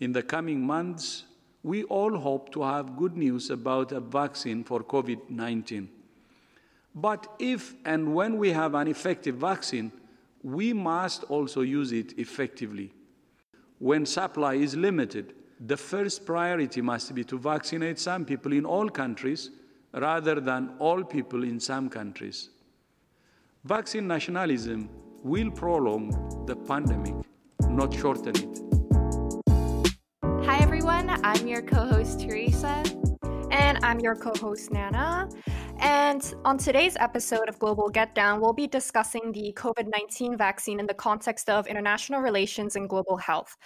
In the coming months, we all hope to have good news about a vaccine for COVID 19. But if and when we have an effective vaccine, we must also use it effectively. When supply is limited, the first priority must be to vaccinate some people in all countries rather than all people in some countries. Vaccine nationalism will prolong the pandemic, not shorten it. I'm your co host, Theresa. And I'm your co host, Nanna. And on today's episode of Global Get Down, we'll be discussing the COVID 19 vaccine in the context of international relations and global health.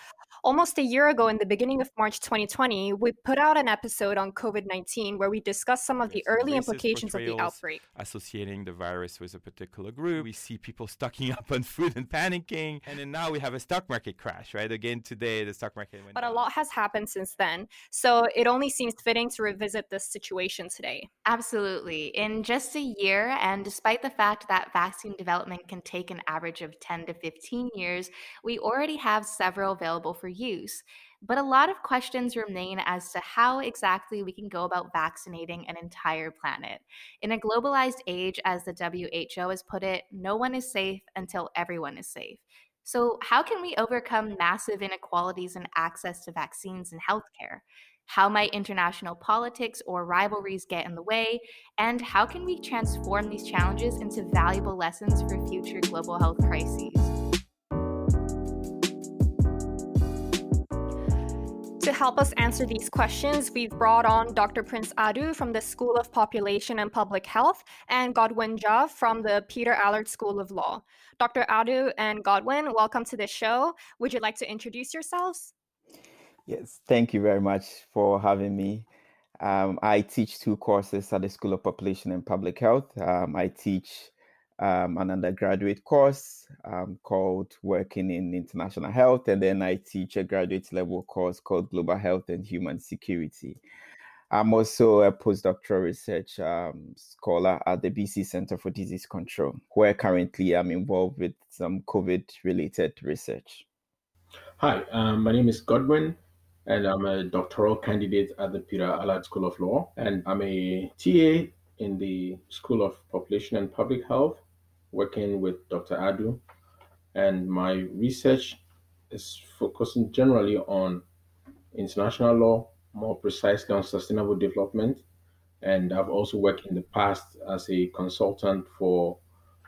Almost a year ago, in the beginning of March 2020, we put out an episode on COVID 19 where we discussed some of the early implications of the outbreak. Associating the virus with a particular group. We see people stocking up on food and panicking. And then now we have a stock market crash, right? Again, today, the stock market went But down. a lot has happened since then. So it only seems fitting to revisit this situation today. Absolutely. In just a year, and despite the fact that vaccine development can take an average of 10 to 15 years, we already have several available for use. But a lot of questions remain as to how exactly we can go about vaccinating an entire planet. In a globalized age, as the WHO has put it, no one is safe until everyone is safe. So, how can we overcome massive inequalities in access to vaccines and healthcare? How might international politics or rivalries get in the way? And how can we transform these challenges into valuable lessons for future global health crises? Help us answer these questions, we've brought on Dr. Prince Adu from the School of Population and Public Health and Godwin Dzah from the Peter Allard School of Law. Dr. Adu and Godwin, welcome to the show. Would you like to introduce yourselves? Yes, thank you very much for having me. Um, I teach two courses at the School of Population and Public Health. Um, I teach um, an undergraduate course um, called Working in International Health, and then I teach a graduate level course called Global Health and Human Security. I'm also a postdoctoral research um, scholar at the BC Center for Disease Control, where currently I'm involved with some COVID related research. Hi, um, my name is Godwin, and I'm a doctoral candidate at the Peter Allard School of Law, and I'm a TA in the School of Population and Public Health, working with Dr. Adu. And my research is focusing generally on international law, more precisely on sustainable development. And I've also worked in the past as a consultant for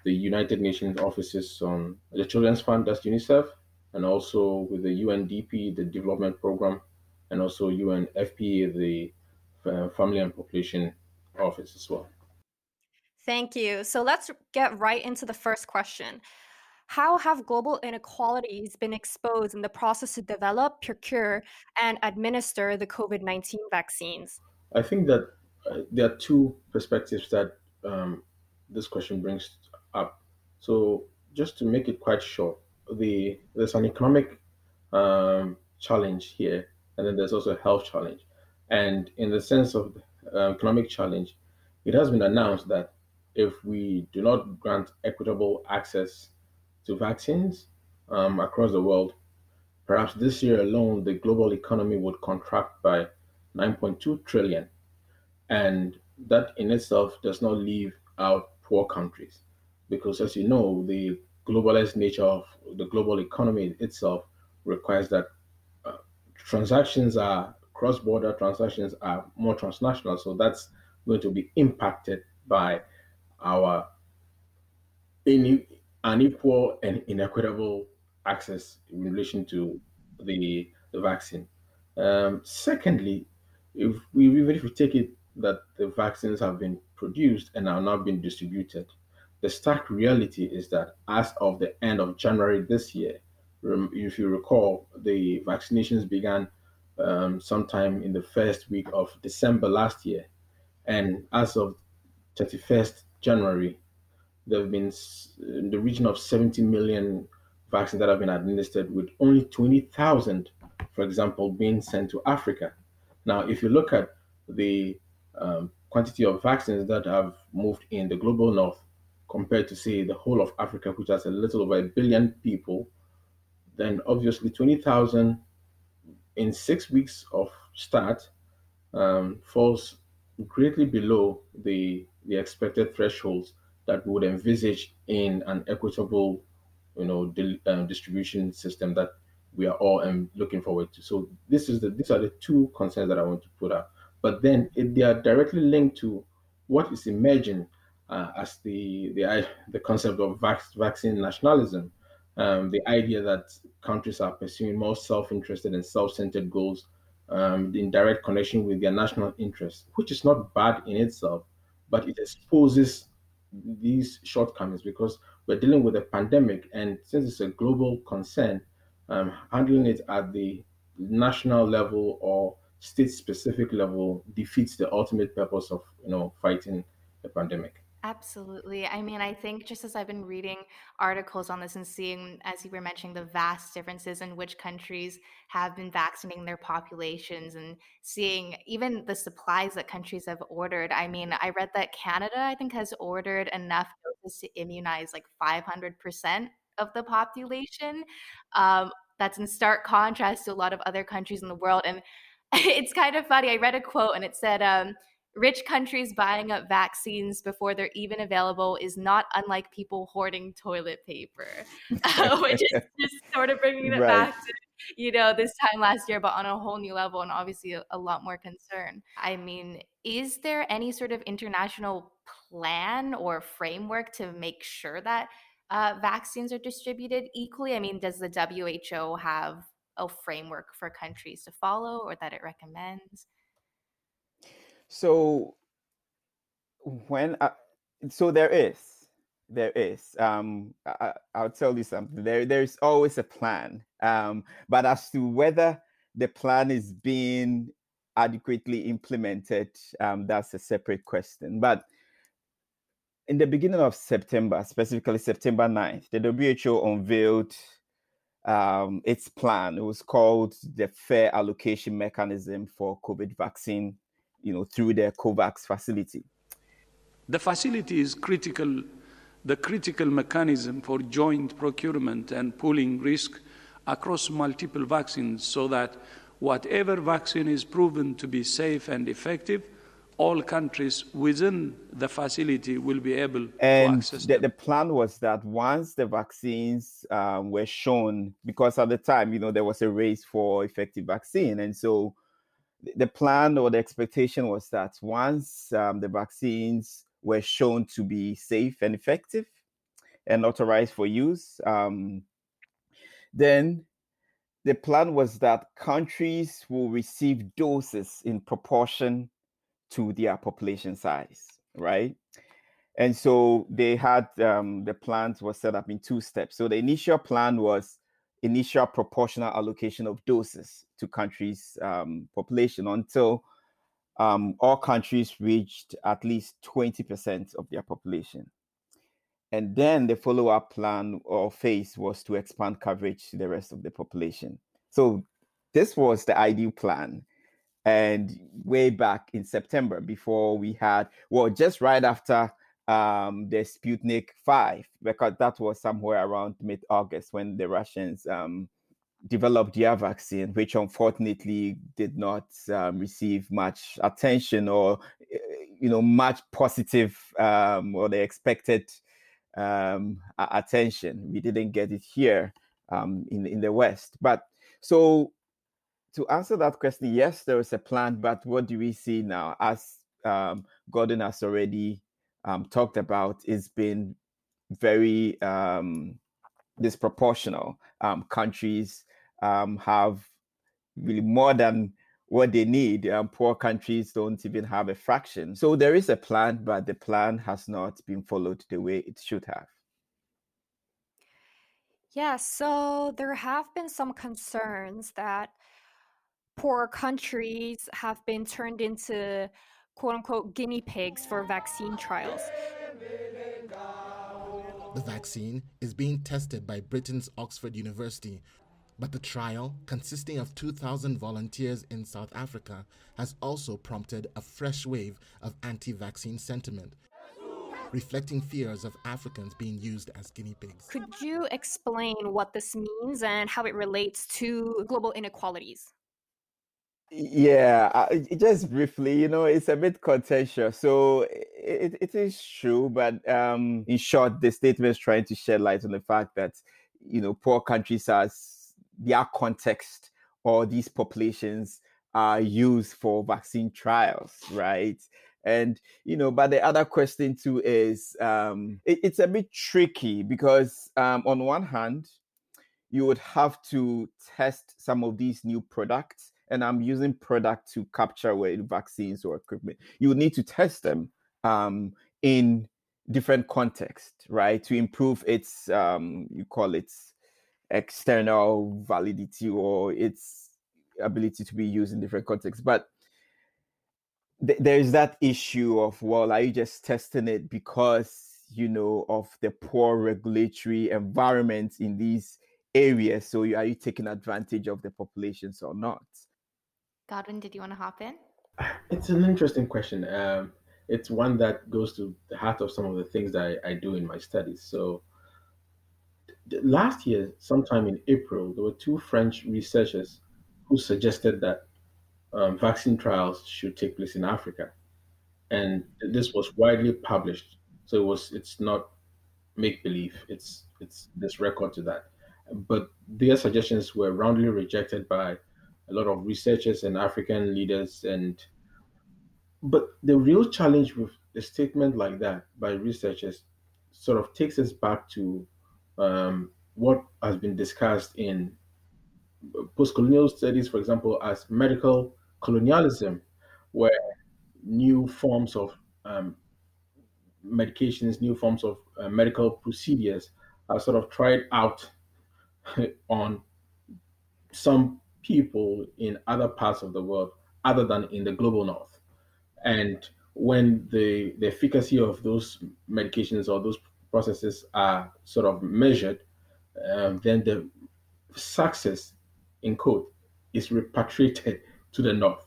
the United Nations offices on the Children's Fund, that's UNICEF, and also with the UNDP, the Development Program, and also UNFPA, the uh, Family and Population Office as well. Thank you. So let's get right into the first question. How have global inequalities been exposed in the process to develop, procure, and administer the COVID 19 vaccines? I think that uh, there are two perspectives that um, this question brings up. So, just to make it quite short, the there's an economic um, challenge here, and then there's also a health challenge. And in the sense of uh, economic challenge, it has been announced that if we do not grant equitable access to vaccines um, across the world, perhaps this year alone, the global economy would contract by 9.2 trillion. And that in itself does not leave out poor countries. Because as you know, the globalized nature of the global economy itself requires that uh, transactions are cross border transactions are more transnational. So that's going to be impacted by our unequal and inequitable access in relation to the, the vaccine. Um, secondly, if we even if we take it that the vaccines have been produced and are now being distributed, the stark reality is that as of the end of January this year, if you recall, the vaccinations began um, sometime in the first week of December last year, and as of 31st January, there have been in the region of 70 million vaccines that have been administered, with only 20,000, for example, being sent to Africa. Now, if you look at the um, quantity of vaccines that have moved in the global north compared to, say, the whole of Africa, which has a little over a billion people, then obviously 20,000 in six weeks of start um, falls greatly below the the expected thresholds that we would envisage in an equitable, you know, di- um, distribution system that we are all um, looking forward to. So this is the these are the two concerns that I want to put up. But then they are directly linked to what is emerging uh, as the the the concept of vac- vaccine nationalism, um, the idea that countries are pursuing more self-interested and self-centered goals um, in direct connection with their national interests, which is not bad in itself, but it exposes these shortcomings because we're dealing with a pandemic, and since it's a global concern, um, handling it at the national level or state-specific level defeats the ultimate purpose of you know fighting the pandemic. Absolutely. I mean, I think just as I've been reading articles on this and seeing, as you were mentioning, the vast differences in which countries have been vaccinating their populations and seeing even the supplies that countries have ordered. I mean, I read that Canada, I think, has ordered enough doses to immunize like 500% of the population. Um, that's in stark contrast to a lot of other countries in the world. And it's kind of funny. I read a quote and it said, um, Rich countries buying up vaccines before they're even available is not unlike people hoarding toilet paper, uh, which is just sort of bringing it right. back to you know this time last year, but on a whole new level and obviously a, a lot more concern. I mean, is there any sort of international plan or framework to make sure that uh, vaccines are distributed equally? I mean, does the WHO have a framework for countries to follow or that it recommends? So when I, so there is there is um I, i'll tell you something there there's always a plan um but as to whether the plan is being adequately implemented um that's a separate question but in the beginning of september specifically september 9th the who unveiled um, its plan. It was called the fair allocation mechanism for covid vaccine you know, through their COVAX facility. The facility is critical, the critical mechanism for joint procurement and pooling risk across multiple vaccines so that whatever vaccine is proven to be safe and effective, all countries within the facility will be able and to access the, the plan was that once the vaccines um, were shown, because at the time, you know, there was a race for effective vaccine. And so the plan or the expectation was that once um, the vaccines were shown to be safe and effective and authorized for use, um, then the plan was that countries will receive doses in proportion to their population size, right? And so they had um, the plans were set up in two steps. So the initial plan was initial proportional allocation of doses to countries' um, population until um, all countries reached at least 20% of their population. And then the follow up plan or phase was to expand coverage to the rest of the population. So this was the ideal plan. And way back in September, before we had, well, just right after um, the Sputnik 5, because that was somewhere around mid August when the Russians um, developed their vaccine, which unfortunately did not um, receive much attention or, eh, you know, much positive um, or the expected um, attention. We didn't get it here um, in, in the West. But so to answer that question, yes, there is a plan, but what do we see now? As Godwin has already um, talked about is been very um, disproportional. Um, countries um, have really more than what they need. Um, poor countries don't even have a fraction. So there is a plan, but the plan has not been followed the way it should have. Yeah, so there have been some concerns that poor countries have been turned into quote unquote guinea pigs for vaccine trials. The vaccine is being tested by Britain's Oxford University, but the trial, consisting of 2,000 volunteers in South Africa, has also prompted a fresh wave of anti vaccine sentiment, reflecting fears of Africans being used as guinea pigs. Could you explain what this means and how it relates to global inequalities? Yeah, uh, just briefly, you know, it's a bit contentious. So it, it is true, but um, in short, the statement is trying to shed light on the fact that, you know, poor countries are their context or these populations are used for vaccine trials, right? And you know, but the other question too is um, it, it's a bit tricky because um, on one hand, you would have to test some of these new products and I'm using product to capture with vaccines or equipment. You need to test them um, in different contexts, right, to improve its um, you call it external validity or its ability to be used in different contexts. But th- there is that issue of well, are you just testing it because you know of the poor regulatory environment in these areas? So are you taking advantage of the populations or not? Godwin, did you want to hop in? It's an interesting question. Um, it's one that goes to the heart of some of the things that I, I do in my studies. So, last year, sometime in April, there were two French researchers who suggested that um, vaccine trials should take place in Africa, and this was widely published. So it was it's not make believe. It's it's this record to that. But their suggestions were roundly rejected by a lot of researchers and African leaders. And but the real challenge with a statement like that by researchers sort of takes us back to um, what has been discussed in post-colonial studies, for example, as medical colonialism, where new forms of um, medications, new forms of uh, medical procedures are sort of tried out on some people in other parts of the world other than in the global north. And when the, the efficacy of those medications or those processes are sort of measured, um, then the success, in quote, is repatriated to the north.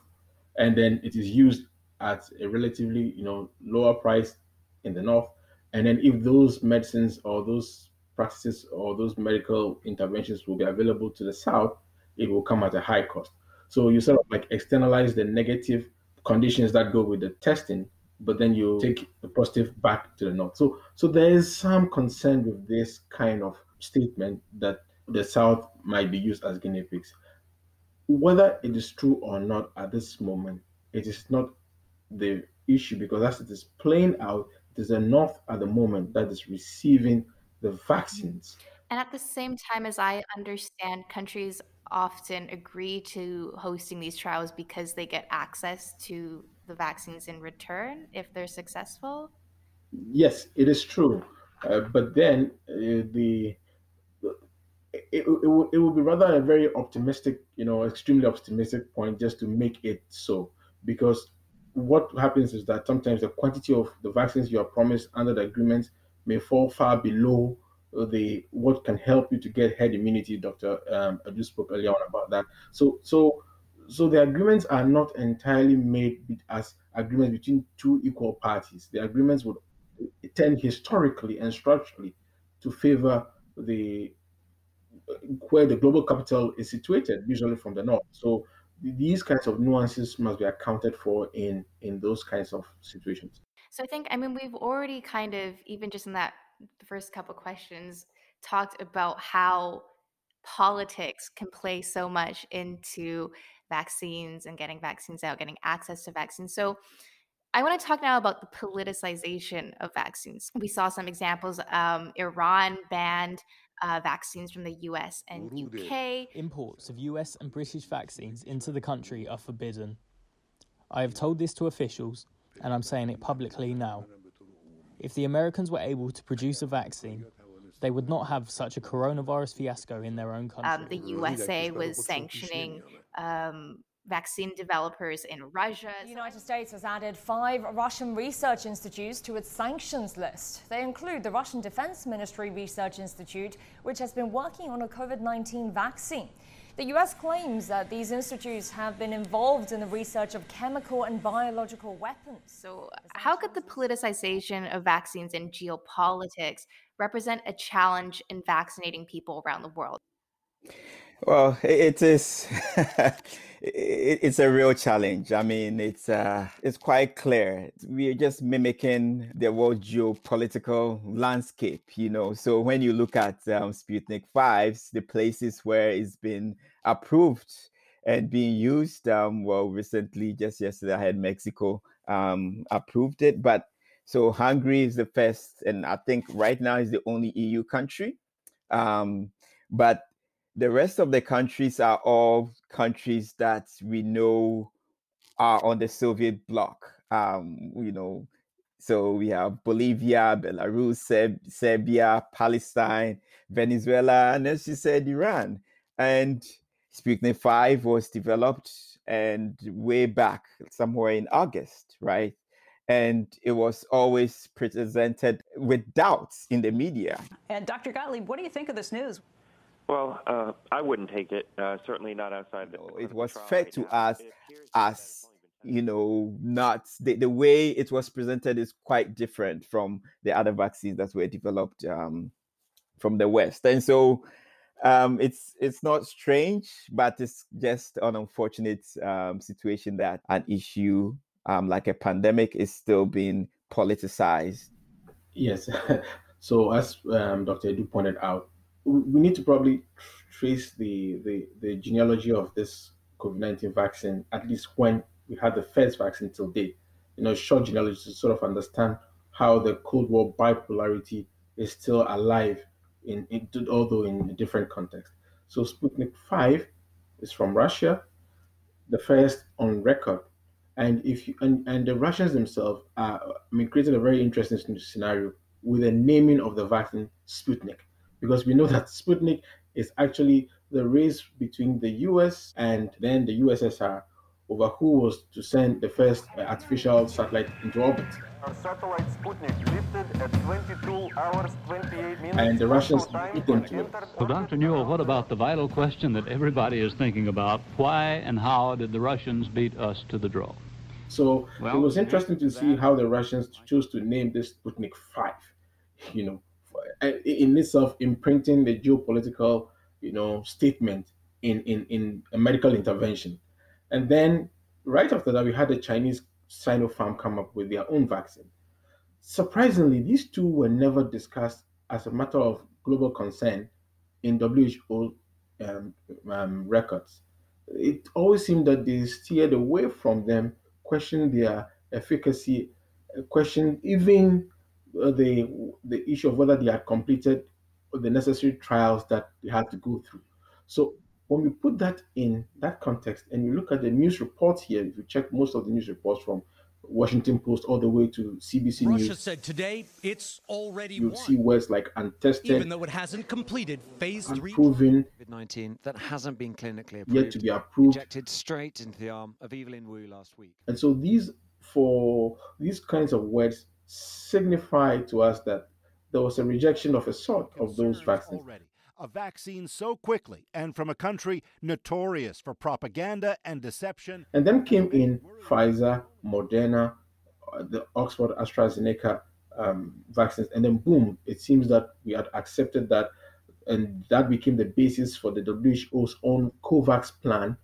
And then it is used at a relatively, you know, lower price in the north. And then if those medicines or those practices or those medical interventions will be available to the south, it will come at a high cost. So you sort of like externalize the negative conditions that go with the testing, but then you mm. take the positive back to the north. So so there is some concern with this kind of statement that the south might be used as guinea pigs. Whether it is true or not at this moment, it is not the issue because as it is playing out, it is the north at the moment that is receiving the vaccines. And at the same time, as I understand, countries often agree to hosting these trials because they get access to the vaccines in return if they're successful? Yes, it is true. Uh, but then uh, the it, it, will, it will be rather a very optimistic, you know, extremely optimistic point just to make it so. Because what happens is that sometimes the quantity of the vaccines you are promised under the agreement may fall far below the what can help you to get herd immunity. Dr. Um, Adu spoke earlier on about that. So so so the agreements are not entirely made as agreements between two equal parties. The agreements would tend historically and structurally to favor the where the global capital is situated, usually from the north. So these kinds of nuances must be accounted for in in those kinds of situations. So I think I mean we've already kind of even just in that the first couple questions talked about how politics can play so much into vaccines and getting vaccines out, getting access to vaccines. So I want to talk now about the politicization of vaccines. We saw some examples. Um, Iran banned uh, vaccines from the US and UK. Imports of US and British vaccines into the country are forbidden. I have told this to officials, and I'm saying it publicly now. If the Americans were able to produce a vaccine, they would not have such a coronavirus fiasco in their own country. Um, the USA was sanctioning um, vaccine developers in Russia. The United States has added five Russian research institutes to its sanctions list. They include the Russian Defense Ministry Research Institute, which has been working on a COVID 19 vaccine. The US claims that these institutes have been involved in the research of chemical and biological weapons. So, how could the politicization of vaccines and geopolitics represent a challenge in vaccinating people around the world? Well, it is. it's a real challenge. I mean, it's uh, it's quite clear. We are just mimicking the world geopolitical landscape, you know. So when you look at um, Sputnik fives, the places where it's been approved and being used, um, well, recently, just yesterday, I had Mexico um, approved it, but so Hungary is the first, and I think right now is the only EU country. Um, but the rest of the countries are all countries that we know are on the Soviet bloc. Um, you know, so we have Bolivia, Belarus, Serb- Serbia, Palestine, Venezuela, and as you said, Iran. And Sputnik 5 was developed and way back somewhere in August, right? And it was always presented with doubts in the media. And Dr. Gottlieb, what do you think of this news? Well, uh, I wouldn't take it. Uh, certainly not outside the. it was fed to us as you know, not the, the way it was presented is quite different from the other vaccines that were developed um, from the West, and so um, it's it's not strange, but it's just an unfortunate um, situation that an issue um, like a pandemic is still being politicized. Yes. so as um, Dr. Adu pointed out, we need to probably trace the, the, the genealogy of this COVID 19 vaccine, at least when we had the first vaccine till date. You know, short genealogy to sort of understand how the Cold War bipolarity is still alive, in, in although in a different context. So Sputnik 5 is from Russia, the first on record. And if you and, and the Russians themselves are I mean created a very interesting scenario with the naming of the vaccine Sputnik because we know that Sputnik is actually the race between the US and then the USSR over who was to send the first uh, artificial satellite into orbit. Our satellite Sputnik lifted at 22 hours 28 minutes. And the Russians beat them to it. So, Dr. Newell, what about the vital question that everybody is thinking about? Why and how did the Russians beat us to the draw? So well, it was interesting to see how the Russians chose to name this Sputnik 5. You know, in itself imprinting the geopolitical, you know, statement in, in, in a medical intervention. And then right after that, we had the Chinese Sinopharm come up with their own vaccine. Surprisingly, these two were never discussed as a matter of global concern in WHO um, um, records. It always seemed that they steered away from them, questioned their efficacy, questioned even uh, Uh, the the issue of whether they had completed the necessary trials that they had to go through. So when we put that in that context and you look at the news reports here, if you check most of the news reports from Washington Post all the way to CBC Russia News. said today it's already you won. see words like untested, even though it hasn't completed phase three. Unproven, COVID-19 that hasn't been clinically approved. Yet to be approved. Injected straight into the arm of Evelyn Wu last week. And so these, for these kinds of words, signify to us that there was a rejection of a sort of those vaccines. Already. A vaccine so quickly and from a country notorious for propaganda and deception. And then came in Pfizer, Moderna, uh, the Oxford AstraZeneca um, vaccines, and then boom, it seems that we had accepted that, and that became the basis for the WHO's own COVAX plan,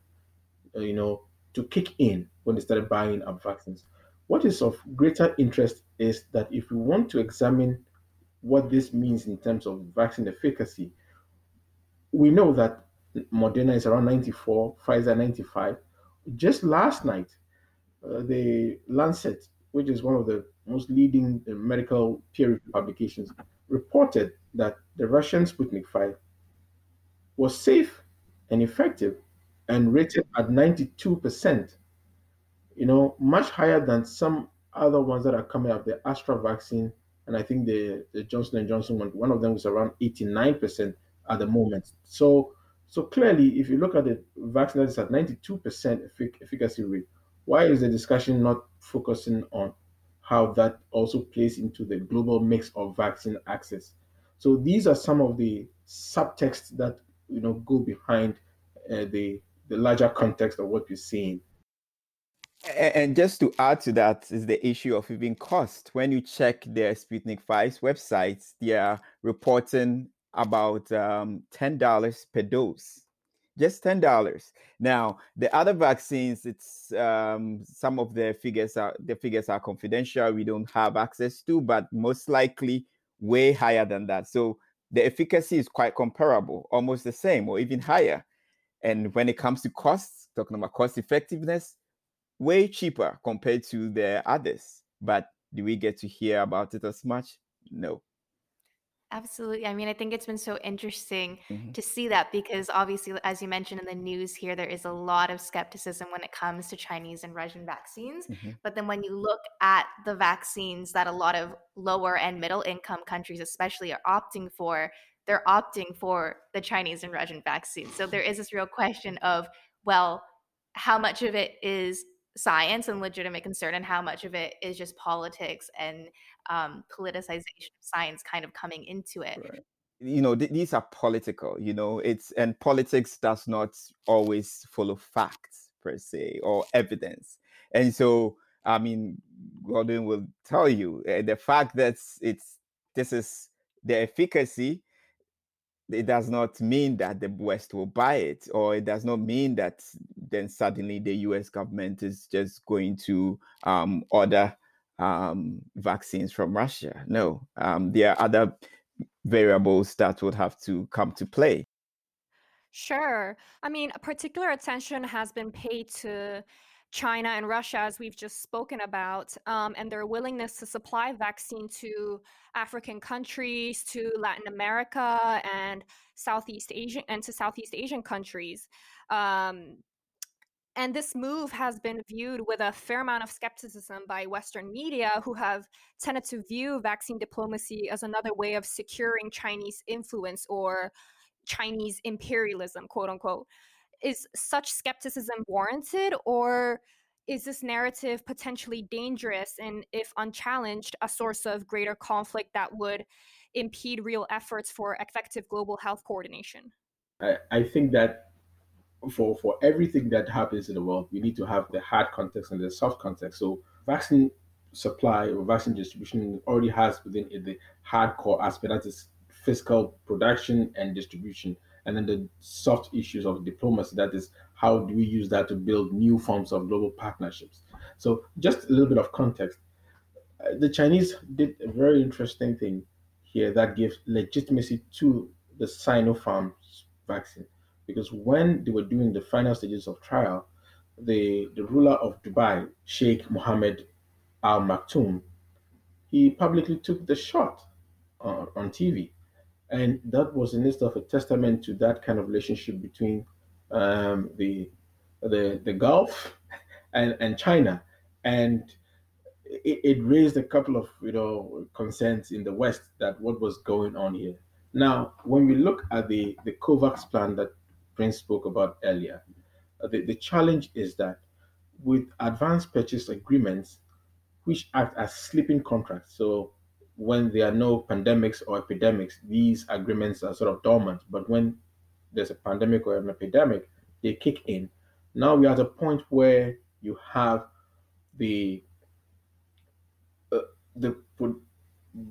uh, you know, to kick in when they started buying up vaccines. What is of greater interest is that if we want to examine what this means in terms of vaccine efficacy, we know that Moderna is around 94, Pfizer 95. Just last night, uh, the Lancet, which is one of the most leading uh, medical peer publications, reported that the Russian Sputnik 5 was safe and effective and rated at 92%. You know, much higher than some other ones that are coming up, the Astra vaccine, and I think the, the Johnson and Johnson one, one of them was around 89% at the moment. So, so clearly, if you look at the vaccine that is at 92% effic- efficacy rate, why is the discussion not focusing on how that also plays into the global mix of vaccine access? So these are some of the subtexts that you know go behind uh, the the larger context of what we're seeing. And just to add to that is the issue of even cost. When you check their Sputnik 5's websites, they are reporting about um, $10 per dose. just ten dollars. Now the other vaccines, it's um, some of the figures are the figures are confidential. We don't have access to, but most likely way higher than that. So the efficacy is quite comparable, almost the same, or even higher. And when it comes to costs, talking about cost effectiveness, way cheaper compared to the others. But do we get to hear about it as much? No. Absolutely. I mean, I think it's been so interesting Mhm. to see that because obviously, as you mentioned in the news here, there is a lot of skepticism when it comes to Chinese and Russian vaccines. Mhm. But then when you look at the vaccines that a lot of lower and middle income countries, especially, are opting for, they're opting for the Chinese and Russian vaccines. So there is this real question of, well, how much of it is science and legitimate concern, and how much of it is just politics and um, politicization of science kind of coming into it. you know th- these are political you know it's and politics does not always follow facts per se or evidence and so i mean godwin will tell you uh, the fact that it's this is the efficacy it does not mean that the west will buy it or it does not mean that then suddenly the us government is just going to um, order um, vaccines from russia no um, there are other variables that would have to come to play. Sure. I mean, particular attention has been paid to China and Russia, as we've just spoken about, um, and their willingness to supply vaccine to African countries, to Latin America, and Southeast Asian, and to Southeast Asian countries. Um, and this move has been viewed with a fair amount of skepticism by Western media, who have tended to view vaccine diplomacy as another way of securing Chinese influence or Chinese imperialism, quote unquote. Is such skepticism warranted, or is this narrative potentially dangerous and, if unchallenged, a source of greater conflict that would impede real efforts for effective global health coordination? I, I think that for for everything that happens in the world, we need to have the hard context and the soft context. So vaccine supply or vaccine distribution already has within it the hardcore aspect that is physical production and distribution, and then the soft issues of diplomacy that is how do we use that to build new forms of global partnerships. So just a little bit of context. Uh, The Chinese did a very interesting thing here that gives legitimacy to the Sinopharm vaccine because when they were doing the final stages of trial, the, the ruler of Dubai, Sheikh Mohammed Al Maktoum, he publicly took the shot on, on TV. And that was in itself a testament to that kind of relationship between um, the, the, the Gulf and, and China. And it, it raised a couple of you know concerns in the West that what was going on here. Now, when we look at the, the COVAX plan that Prince spoke about earlier, the, the challenge is that with advanced purchase agreements, which act as sleeping contracts, so when there are no pandemics or epidemics, these agreements are sort of dormant. But when there's a pandemic or an epidemic, they kick in. Now we're at a point where you have the uh, the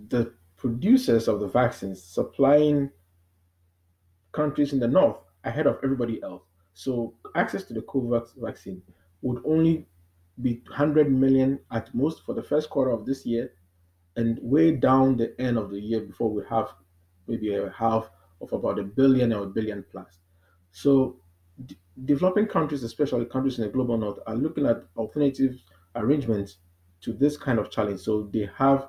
the producers of the vaccines supplying countries in the north ahead of everybody else. So access to the COVAX vaccine would only be 100 million at most for the first quarter of this year, and way down the end of the year before we have maybe a half of about a billion or a billion plus. So d- developing countries, especially countries in the global north, are looking at alternative arrangements to this kind of challenge. So they have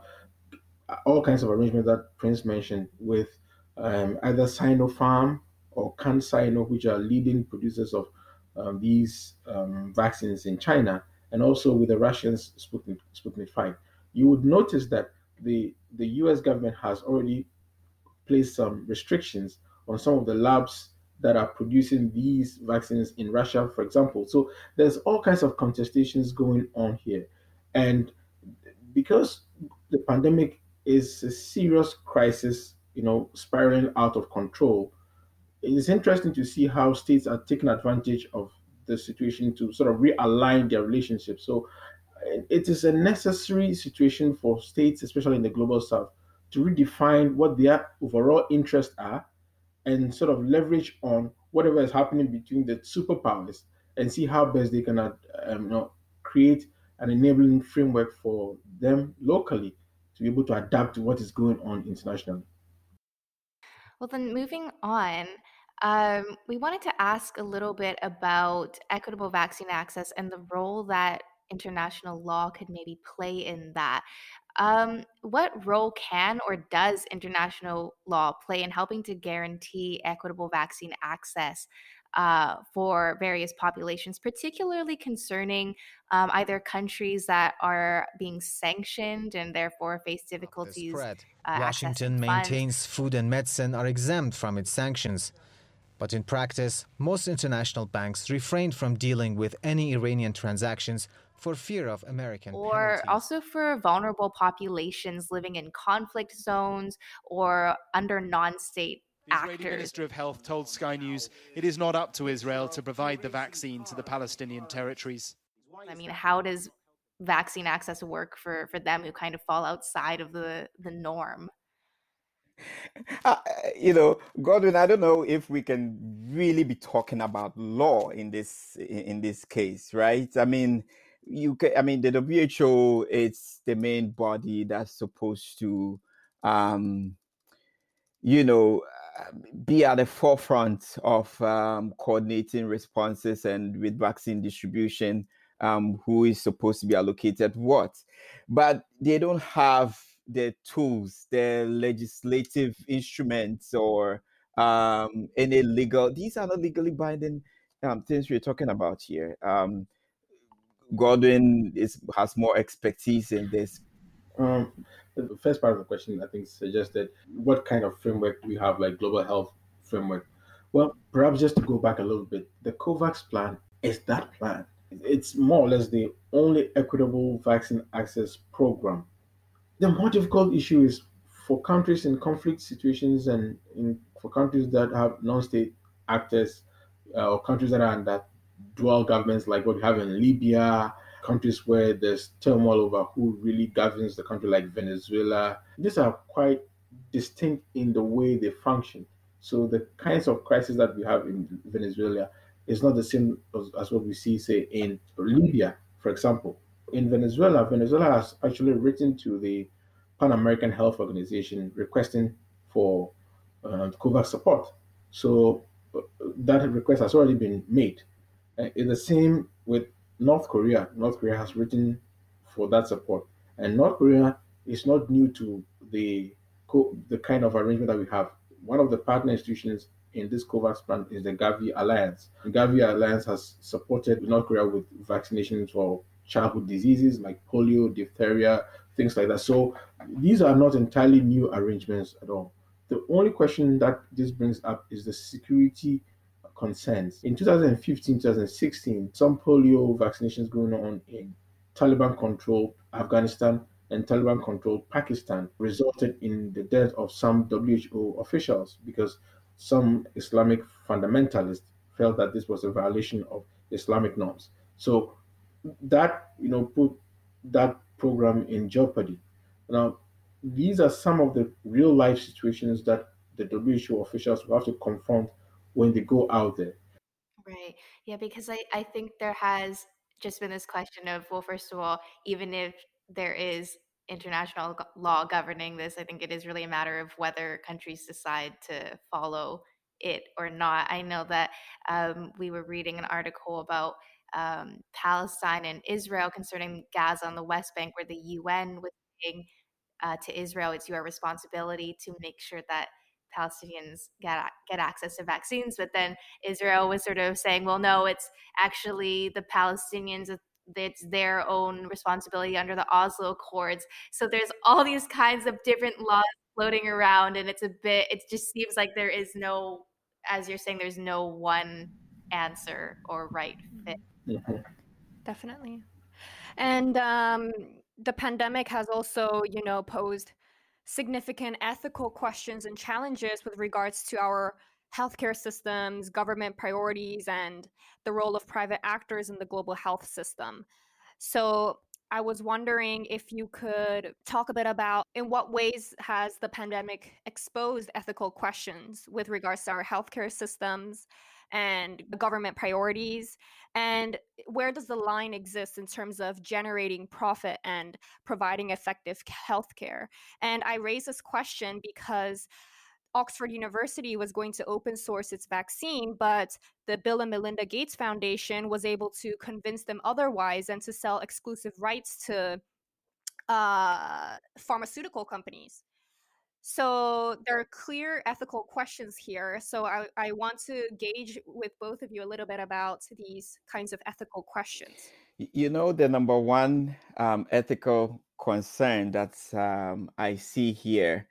all kinds of arrangements that Prince mentioned with um, either Sinopharm or CanSino, which are leading producers of um, these um, vaccines in China, and also with the Russians Sputnik, Sputnik 5. You would notice that the, the US government has already placed some restrictions on some of the labs that are producing these vaccines in Russia, for example. So there's all kinds of contestations going on here. And because the pandemic is a serious crisis, you know, spiraling out of control, it is interesting to see how states are taking advantage of the situation to sort of realign their relationships. So it is a necessary situation for states, especially in the global south, to redefine what their overall interests are and sort of leverage on whatever is happening between the superpowers and see how best they can um, you know, create an enabling framework for them locally to be able to adapt to what is going on internationally. Well, then moving on, um, we wanted to ask a little bit about equitable vaccine access and the role that international law could maybe play in that. Um, what role can or does international law play in helping to guarantee equitable vaccine access uh, for various populations, particularly concerning um, either countries that are being sanctioned and therefore face difficulties. Uh, Washington maintains food and medicine are exempt from its sanctions. But in practice, most international banks refrained from dealing with any Iranian transactions for fear of American or penalties. also for vulnerable populations living in conflict zones or under non-state the Israeli Minister of Health told Sky News it is not up to Israel to provide the vaccine to the Palestinian territories. I mean, how does vaccine access work for, for them who kind of fall outside of the, the norm? Uh, you know, Godwin, I don't know if we can really be talking about law in this in this case, right? I mean, you can, I mean, the WHO it's the main body that's supposed to, um, you know, be at the forefront of um, coordinating responses and with vaccine distribution, um, who is supposed to be allocated what. But they don't have the tools, the legislative instruments, or um, any legal, these are not legally binding um, things we're talking about here. Um, Godwin is, has more expertise in this. Um, the first part of the question, I think, suggested what kind of framework we have, like global health framework. Well, perhaps just to go back a little bit, the COVAX plan is that plan. It's more or less the only equitable vaccine access program. The more difficult issue is for countries in conflict situations and in, for countries that have non-state actors uh, or countries that are under dual governments like what we have in Libya, countries where there's turmoil over who really governs the country, like Venezuela. These are quite distinct in the way they function. So the kinds of crises that we have in Venezuela is not the same as, as what we see, say, in Libya, for example. In Venezuela, Venezuela has actually written to the Pan American Health Organization requesting for uh, COVAX support. So uh, that request has already been made. Uh, it's the same with North Korea. North Korea has written for that support, and North Korea is not new to the the kind of arrangement that we have. One of the partner institutions in this COVAX plan is the Gavi Alliance. The Gavi Alliance has supported North Korea with vaccinations for childhood diseases like polio, diphtheria, things like that. So these are not entirely new arrangements at all. The only question that this brings up is the security concerns. In 2015, 2016, some polio vaccinations going on in Taliban controlled Afghanistan and Taliban controlled Pakistan resulted in the death of some WHO officials because some Islamic fundamentalists felt that this was a violation of Islamic norms. So that you know put that program in jeopardy. Now, these are some of the real life situations that the WHO officials will have to confront when they go out there. Right. Yeah, because I, I think there has just been this question of, well, first of all, even if there is international law governing this, I think it is really a matter of whether countries decide to follow it or not. I know that um, we were reading an article about um, Palestine and Israel concerning Gaza on the West Bank, where the UN was saying uh, to Israel, it's your responsibility to make sure that Palestinians get get access to vaccines. But then Israel was sort of saying, well, no, it's actually the Palestinians. It's their own responsibility under the Oslo Accords. So there's all these kinds of different laws floating around, and it's a bit. It just seems like there is no, as you're saying, there's no one answer or right fit. Mm-hmm. Definitely. And um, the pandemic has also, you know, posed significant ethical questions and challenges with regards to our healthcare systems, government priorities, and the role of private actors in the global health system. So, I was wondering if you could talk a bit about in what ways has the pandemic exposed ethical questions with regards to our healthcare systems and government priorities? And where does the line exist in terms of generating profit and providing effective healthcare? And I raise this question because Oxford University was going to open source its vaccine, but the Bill and Melinda Gates Foundation was able to convince them otherwise and to sell exclusive rights to uh, pharmaceutical companies. So there are clear ethical questions here. So I, I want to gauge with both of you a little bit about these kinds of ethical questions. You know, the number one um, ethical concern that um, I see here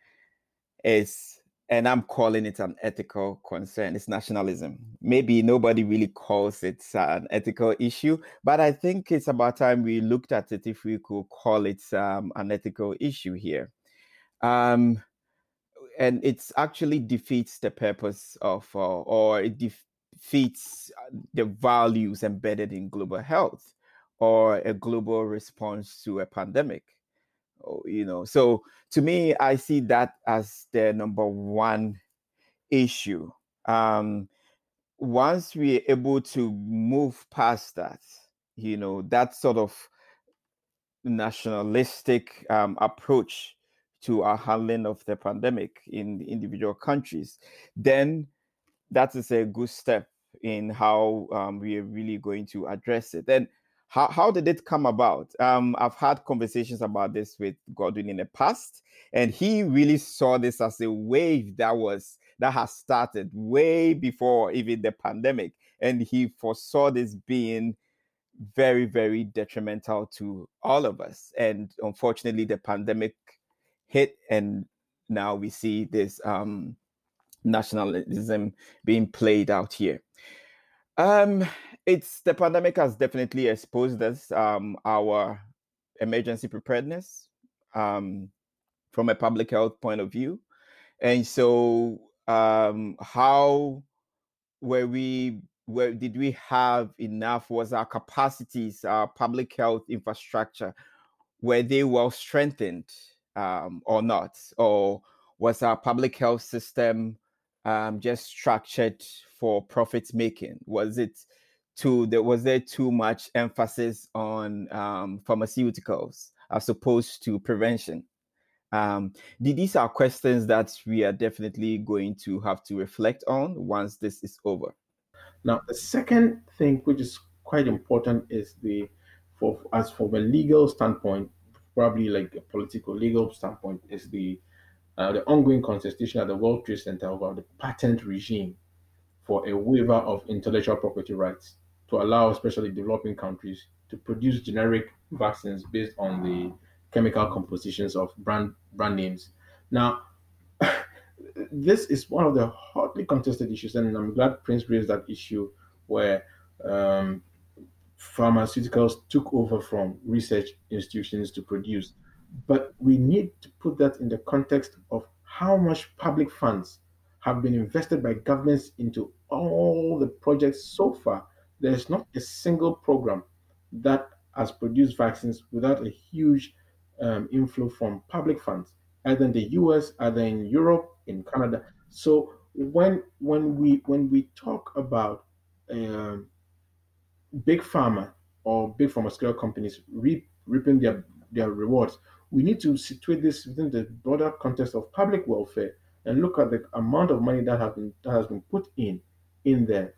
is, and I'm calling it an ethical concern, it's nationalism. Maybe nobody really calls it an ethical issue, but I think it's about time we looked at it if we could call it um, an ethical issue here. Um, and it actually defeats the purpose of, uh, or it defeats the values embedded in global health or a global response to a pandemic. Oh, you know, so to me, I see that as the number one issue. Um, once we're able to move past that, you know, that sort of nationalistic um, approach to our handling of the pandemic in individual countries, then that is a good step in how um, we are really going to address it. And how, how did it come about? Um, I've had conversations about this with Godwin in the past, and he really saw this as a wave that was that has started way before even the pandemic, and he foresaw this being very, very detrimental to all of us. And unfortunately, the pandemic hit, and now we see this um, nationalism being played out here. Um, it's the pandemic has definitely exposed us um, our emergency preparedness um, from a public health point of view, and so um, how were we where did we have enough was our capacities our public health infrastructure were they well strengthened um, or not? Or was our public health system um, just structured for profit making? Was it too there was there too much emphasis on um, pharmaceuticals as opposed to prevention? Um, these are questions that we are definitely going to have to reflect on once this is over. Now, the second thing, which is quite important, is the for as from a legal standpoint, probably like a political legal standpoint is the uh, the ongoing contestation at the World Trade Center about the patent regime for a waiver of intellectual property rights to allow especially developing countries to produce generic vaccines based on the chemical compositions of brand brand names. Now, this is one of the hotly contested issues, and I'm glad Prince raised that issue where um, pharmaceuticals took over from research institutions to produce. But we need to put that in the context of how much public funds have been invested by governments into all the projects so far. There's not a single program that has produced vaccines without a huge um, inflow from public funds, either in the US, either in Europe, in Canada. So when when we when we talk about um, big pharma or big pharmaceutical companies reap, reaping their, their rewards. We need to situate this within the broader context of public welfare and look at the amount of money that has been that has been put in in there.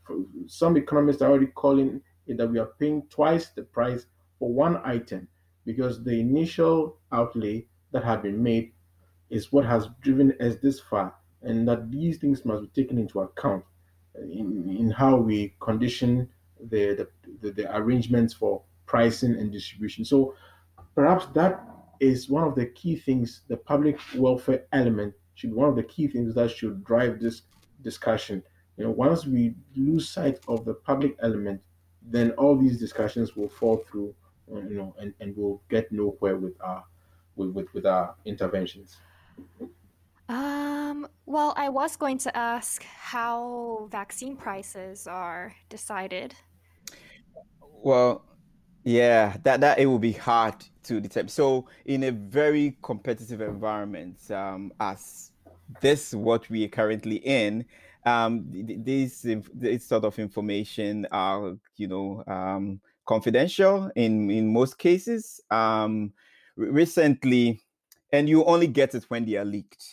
Some economists are already calling it that we are paying twice the price for one item because the initial outlay that had been made is what has driven us this far, and that these things must be taken into account in, in how we condition the, the, the, arrangements for pricing and distribution. So perhaps that is one of the key things, the public welfare element should be one of the key things that should drive this discussion. You know, once we lose sight of the public element, then all these discussions will fall through, uh, you know, and, and we'll get nowhere with our with, with, with our interventions. Um, well, I was going to ask how vaccine prices are decided. Well, yeah, that that it will be hard to determine. So, in a very competitive environment, um, as this what we are currently in, um, these this sort of information are you know um, confidential in in most cases. Um, recently, and you only get it when they are leaked.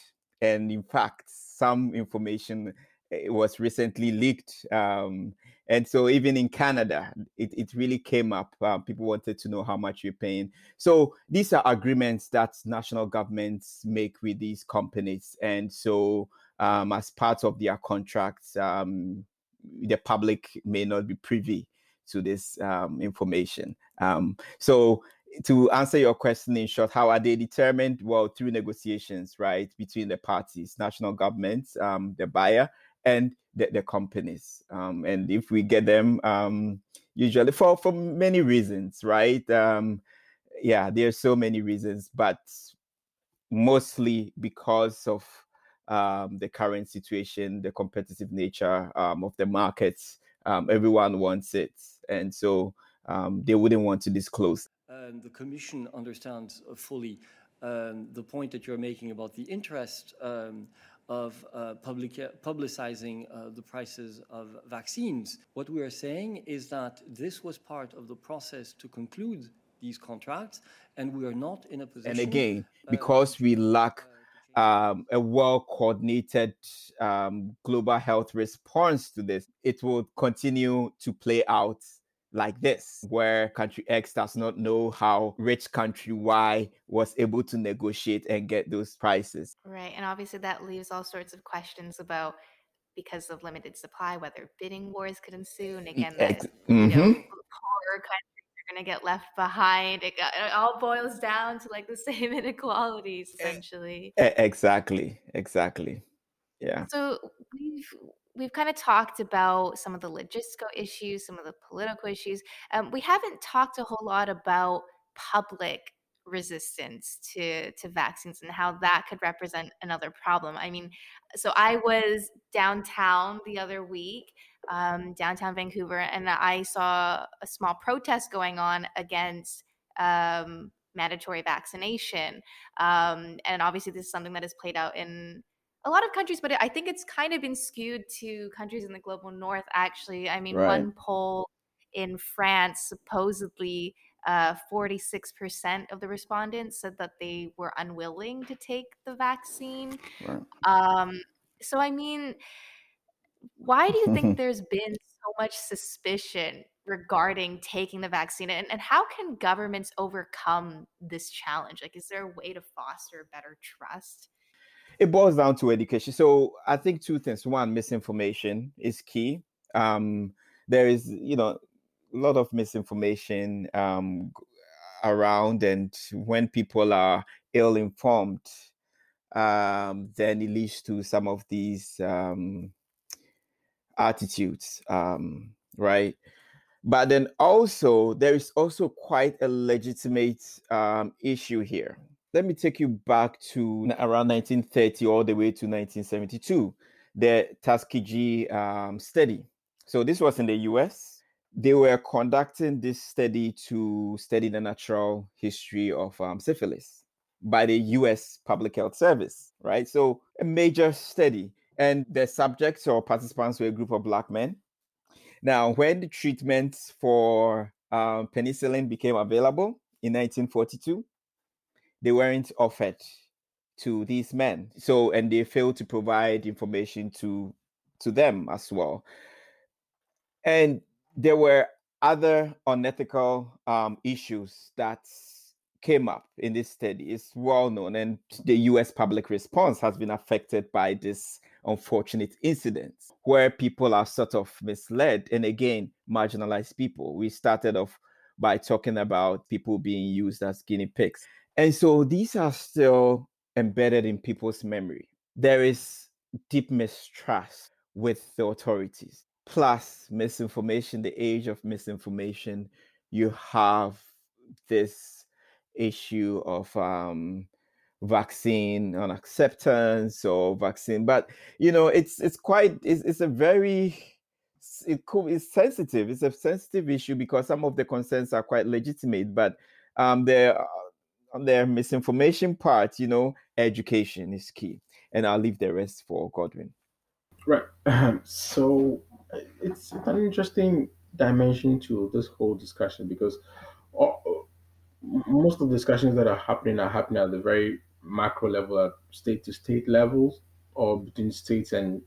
And in fact, some information eh, was recently leaked. Um, and so even in Canada, it, it really came up. Uh, people wanted to know how much you're paying. So these are agreements that national governments make with these companies. And so um, as part of their contracts, um, the public may not be privy to this um, information. Um, so to answer your question in short, how are they determined? Well, through negotiations, right, between the parties, national governments, um, the buyer, and the, the companies. Um, and if we get them, usually for for many reasons, right? Yeah, are so many reasons, but mostly because of um, the current situation, the competitive nature um, of the markets. Um, everyone wants it, and so um, they wouldn't want to disclose. the Commission understands fully um, the point that you're making about the interest um, of uh, public, publicizing uh, the prices of vaccines. What we are saying is that this was part of the process to conclude these contracts, and we are not in a position. And again, uh, because we lack um, a well coordinated um, global health response to this, it will continue to play out like this, where country X does not know how rich country Y was able to negotiate and get those prices. Right. And obviously, that leaves all sorts of questions about because of limited supply, whether bidding wars could ensue. And again, that mm-hmm. you know, poorer countries are going to get left behind. It, got, it all boils down to like the same inequalities, essentially. Exactly. Exactly. Yeah. So we've we've kind of talked about some of the logistical issues, some of the political issues. Um, we haven't talked a whole lot about public resistance to to vaccines and how that could represent another problem. I mean, so I was downtown the other week, um, downtown Vancouver, and I saw a small protest going on against um, mandatory vaccination. Um, and obviously, this is something that has played out in a lot of countries, but I think it's kind of been skewed to countries in the global north, actually. I mean, right. one poll in France supposedly uh, 46% of the respondents said that they were unwilling to take the vaccine. Right. Um, so, I mean, why do you think there's been so much suspicion regarding taking the vaccine? And, and how can governments overcome this challenge? Like, is there a way to foster better trust? it boils down to education. So I think two things. One, misinformation is key. Um, there is, you know, a lot of misinformation um, around, and when people are ill informed, um, then it leads to some of these um, attitudes, um, right? But then also, there is also quite a legitimate um, issue here let me take you back to around 1930 all the way to 1972, the Tuskegee um, study. So this was in the US. They were conducting this study to study the natural history of um, syphilis by the US Public Health Service, right? So a major study. And the subjects or participants were a group of black men. Now, when the treatments for um, penicillin became available in 1942, they weren't offered to these men. So and they failed to provide information to to them as well. And there were other unethical um, issues that came up in this study. It's well known, and the US public response has been affected by this unfortunate incidents where people are sort of misled and again marginalized people. We started off by talking about people being used as guinea pigs. And so these are still embedded in people's memory. There is deep mistrust with the authorities, plus misinformation, the age of misinformation. You have this issue of um, vaccine on acceptance or vaccine, but you know, it's it's quite it's, it's a very it could, it's sensitive. It's a sensitive issue because some of the concerns are quite legitimate, but um, there uh, on their misinformation part, you know, education is key. And I'll leave the rest for Godwin. Right. So uh, it's, it's an interesting dimension to this whole discussion because all, most of the discussions that are happening are happening at the very macro level, at state to state levels, or between states and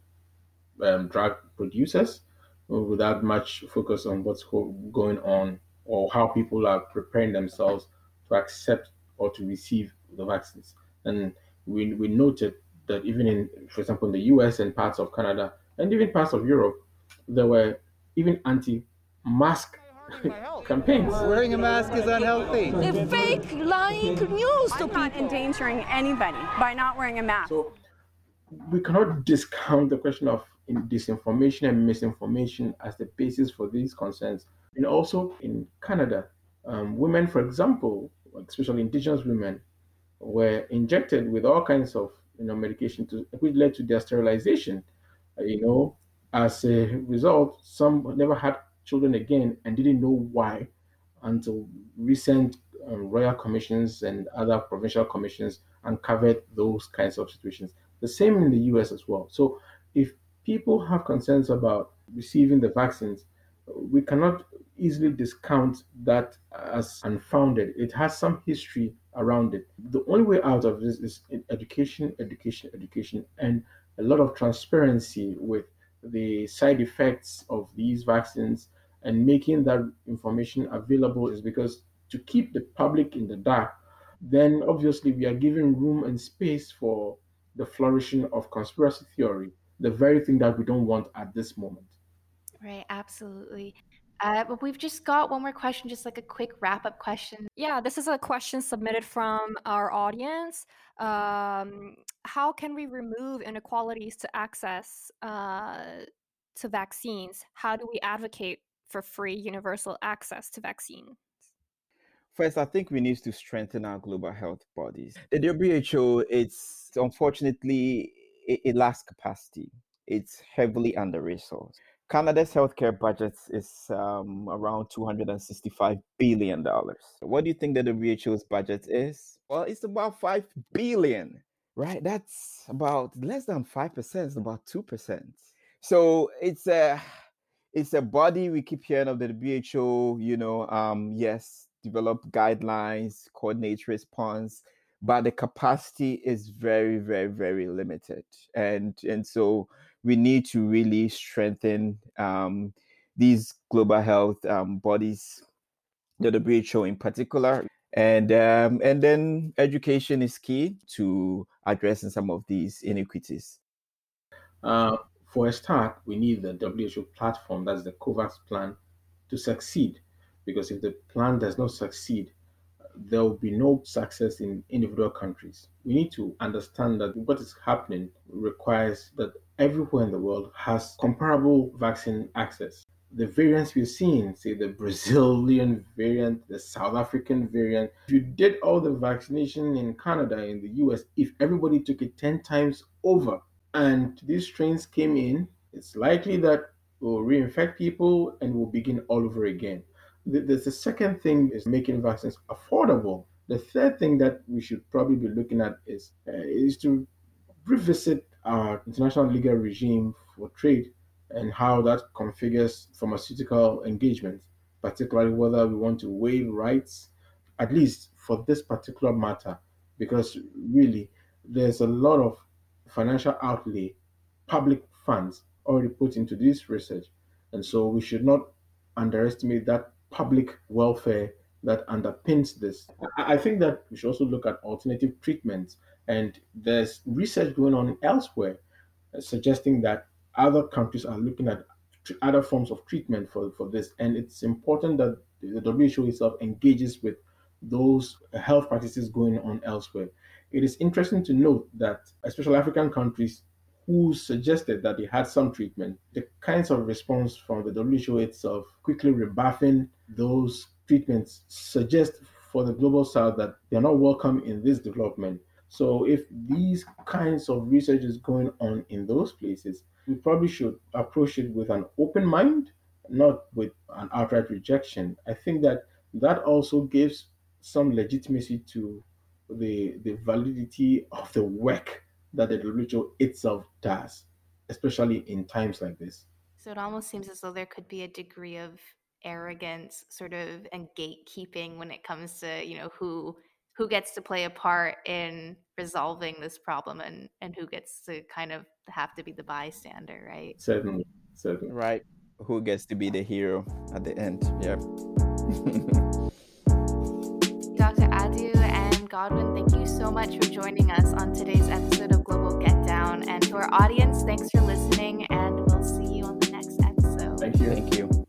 um, drug producers, without much focus on what's going on or how people are preparing themselves to accept or to receive the vaccines. And we, we noted that even in, for example, in the US and parts of Canada and even parts of Europe, there were even anti-mask campaigns. Wearing a mask is unhealthy. They're fake, lying news to I'm people. not endangering anybody by not wearing a mask. So we cannot discount the question of disinformation and misinformation as the basis for these concerns. And also in Canada, um, women, for example, especially indigenous women, were injected with all kinds of you know medication to, which led to their sterilization. You know, as a result, some never had children again and didn't know why until recent um, royal commissions and other provincial commissions uncovered those kinds of situations. The same in the US as well. So if people have concerns about receiving the vaccines, we cannot easily discount that as unfounded. It has some history around it. The only way out of this is education, education, education, and a lot of transparency with the side effects of these vaccines and making that information available is because to keep the public in the dark, then obviously we are giving room and space for the flourishing of conspiracy theory, the very thing that we don't want at this moment. Right, absolutely. Uh, but we've just got one more question, just like a quick wrap up question. Yeah, this is a question submitted from our audience. Um, how can we remove inequalities to access uh, to vaccines? How do we advocate for free universal access to vaccines? First, I think we need to strengthen our global health bodies. The WHO, it's unfortunately, it, it lacks capacity. It's heavily under resourced. Canada's healthcare budget is um, around $265 billion. What do you think that the WHO's budget is? Well, it's about 5 billion, right? That's about less than 5%, it's about 2%. So it's a it's a body we keep hearing of the WHO, you know, um, yes, develop guidelines, coordinate response, but the capacity is very, very, very limited. And and so we need to really strengthen um, these global health um, bodies, the WHO in particular. And um, and then education is key to addressing some of these inequities. Uh, for a start, we need the WHO platform, that's the COVAX plan, to succeed. Because if the plan does not succeed, there will be no success in individual countries. We need to understand that what is happening requires that everywhere in the world has comparable vaccine access. The variants we've seen, say the Brazilian variant, the South African variant, if you did all the vaccination in Canada, in the US, if everybody took it 10 times over, and these strains came in, it's likely that we'll reinfect people and we'll begin all over again. There's the second thing is making vaccines affordable. The third thing that we should probably be looking at is uh, is to revisit our international legal regime for trade and how that configures pharmaceutical engagement, particularly whether we want to waive rights, at least for this particular matter, because really there's a lot of financial outlay, public funds already put into this research. And so we should not underestimate that public welfare that underpins this. I think that we should also look at alternative treatments. And there's research going on elsewhere uh, suggesting that other countries are looking at other forms of treatment for, for this. And it's important that the WHO itself engages with those health practices going on elsewhere. It is interesting to note that, especially African countries who suggested that they had some treatment, the kinds of response from the WHO itself quickly rebuffing those treatments suggest for the global south that they're not welcome in this development. So if these kinds of research is going on in those places, we probably should approach it with an open mind, not with an outright rejection. I think that that also gives some legitimacy to the the validity of the work that the WHO itself does. especially in times like this. So it almost seems as though there could be a degree of arrogance, sort of, and gatekeeping when it comes to you know who who gets to play a part in resolving this problem and and who gets to kind of have to be the bystander, right? Certainly, certainly. Right. Who gets to be the hero at the end? Yeah. Dr. Adu and Godwin, thank you so much for joining us on today's episode of Global Get Down. And to our audience, thanks for listening, and we'll see you on the next episode. Thank you. Thank you.